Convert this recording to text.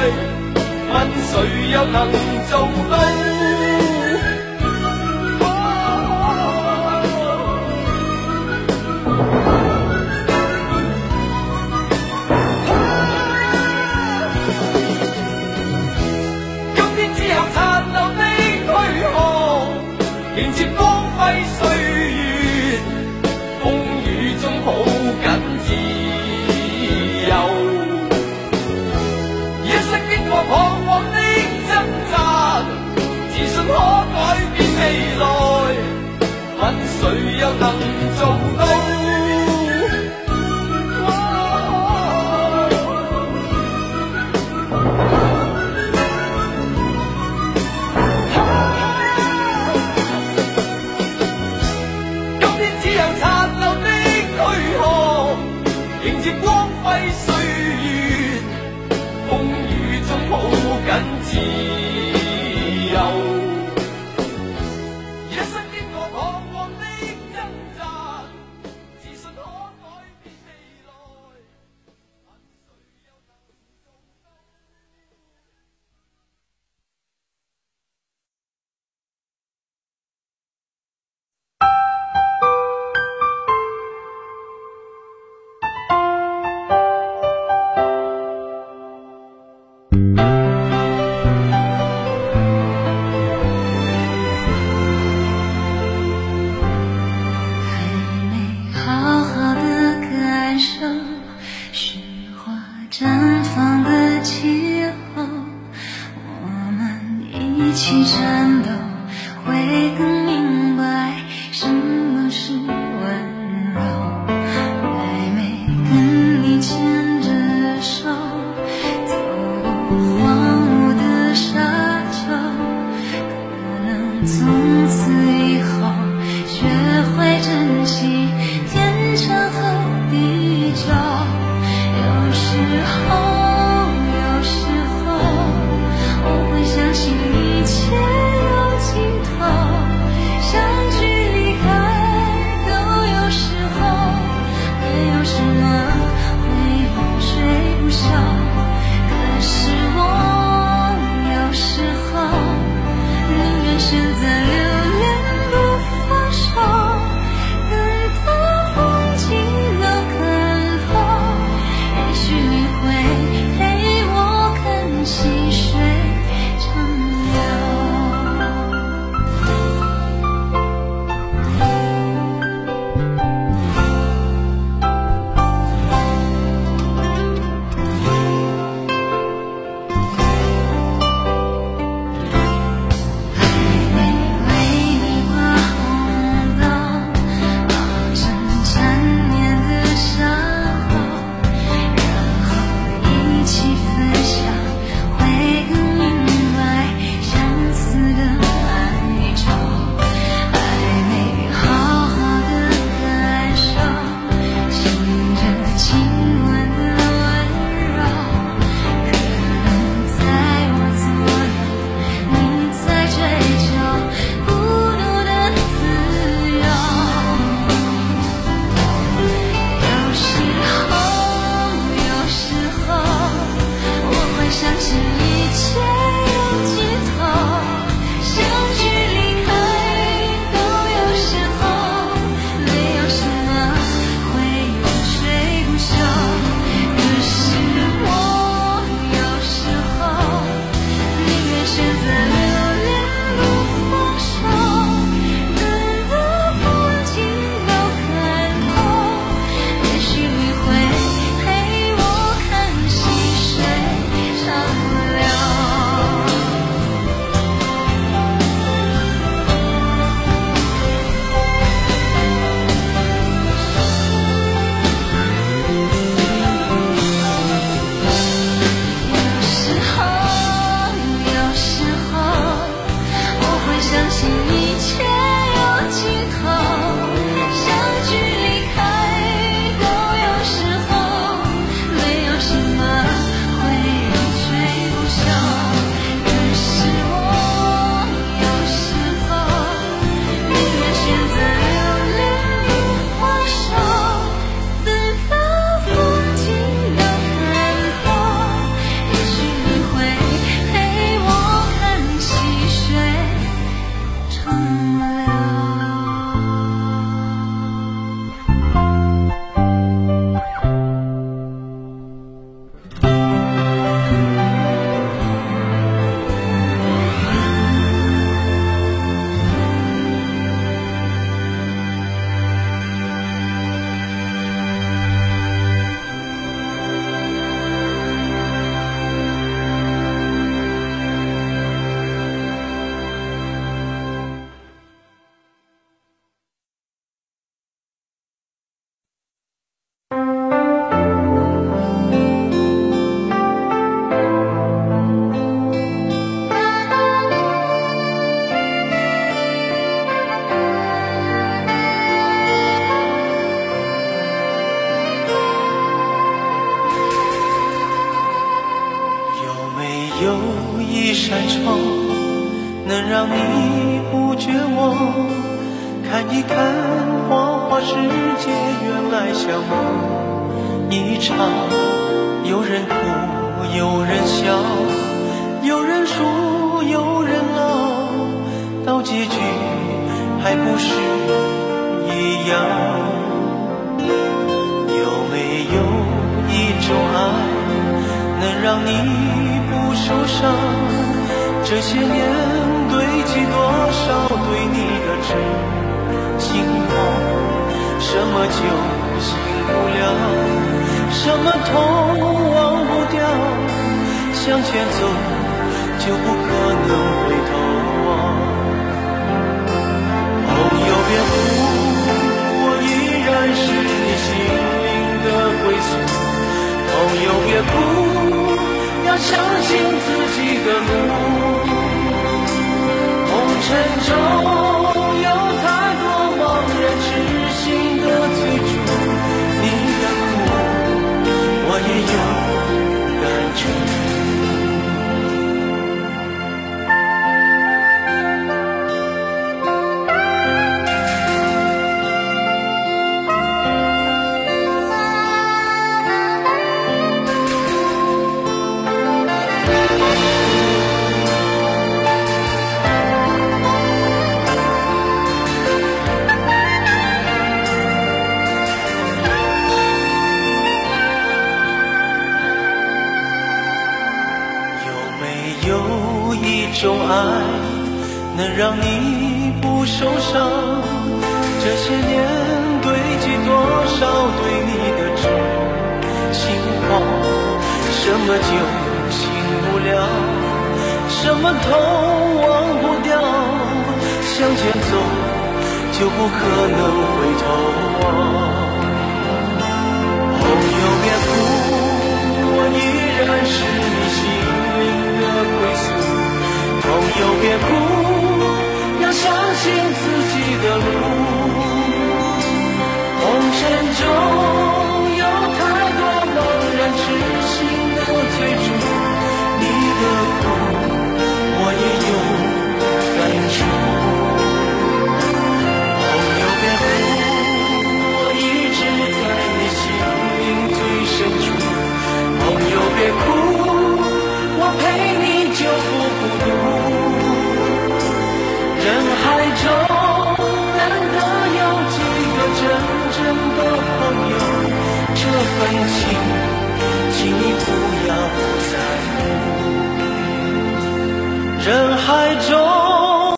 问谁又能做到今天只有残留的躯壳迎接光辉岁未来问谁又能做到今天只有残留的躯壳迎接光辉岁月风雨中抱紧自现在。有一扇窗，能让你不绝望，看一看花花世界，原来像梦一场。有人哭，有人笑，有人输，有人老，到结局还不是一样？有没有一种爱，能让你？受伤，这些年堆积多少对你的痴心话？什么酒醒不了，什么痛忘不掉？向前走就不可能回头爱能让你不受伤，这些年堆积多少对你的痴心话？什么酒醒不了，什么痛忘不掉？向前走就不可能回头望。朋友别哭，人海中。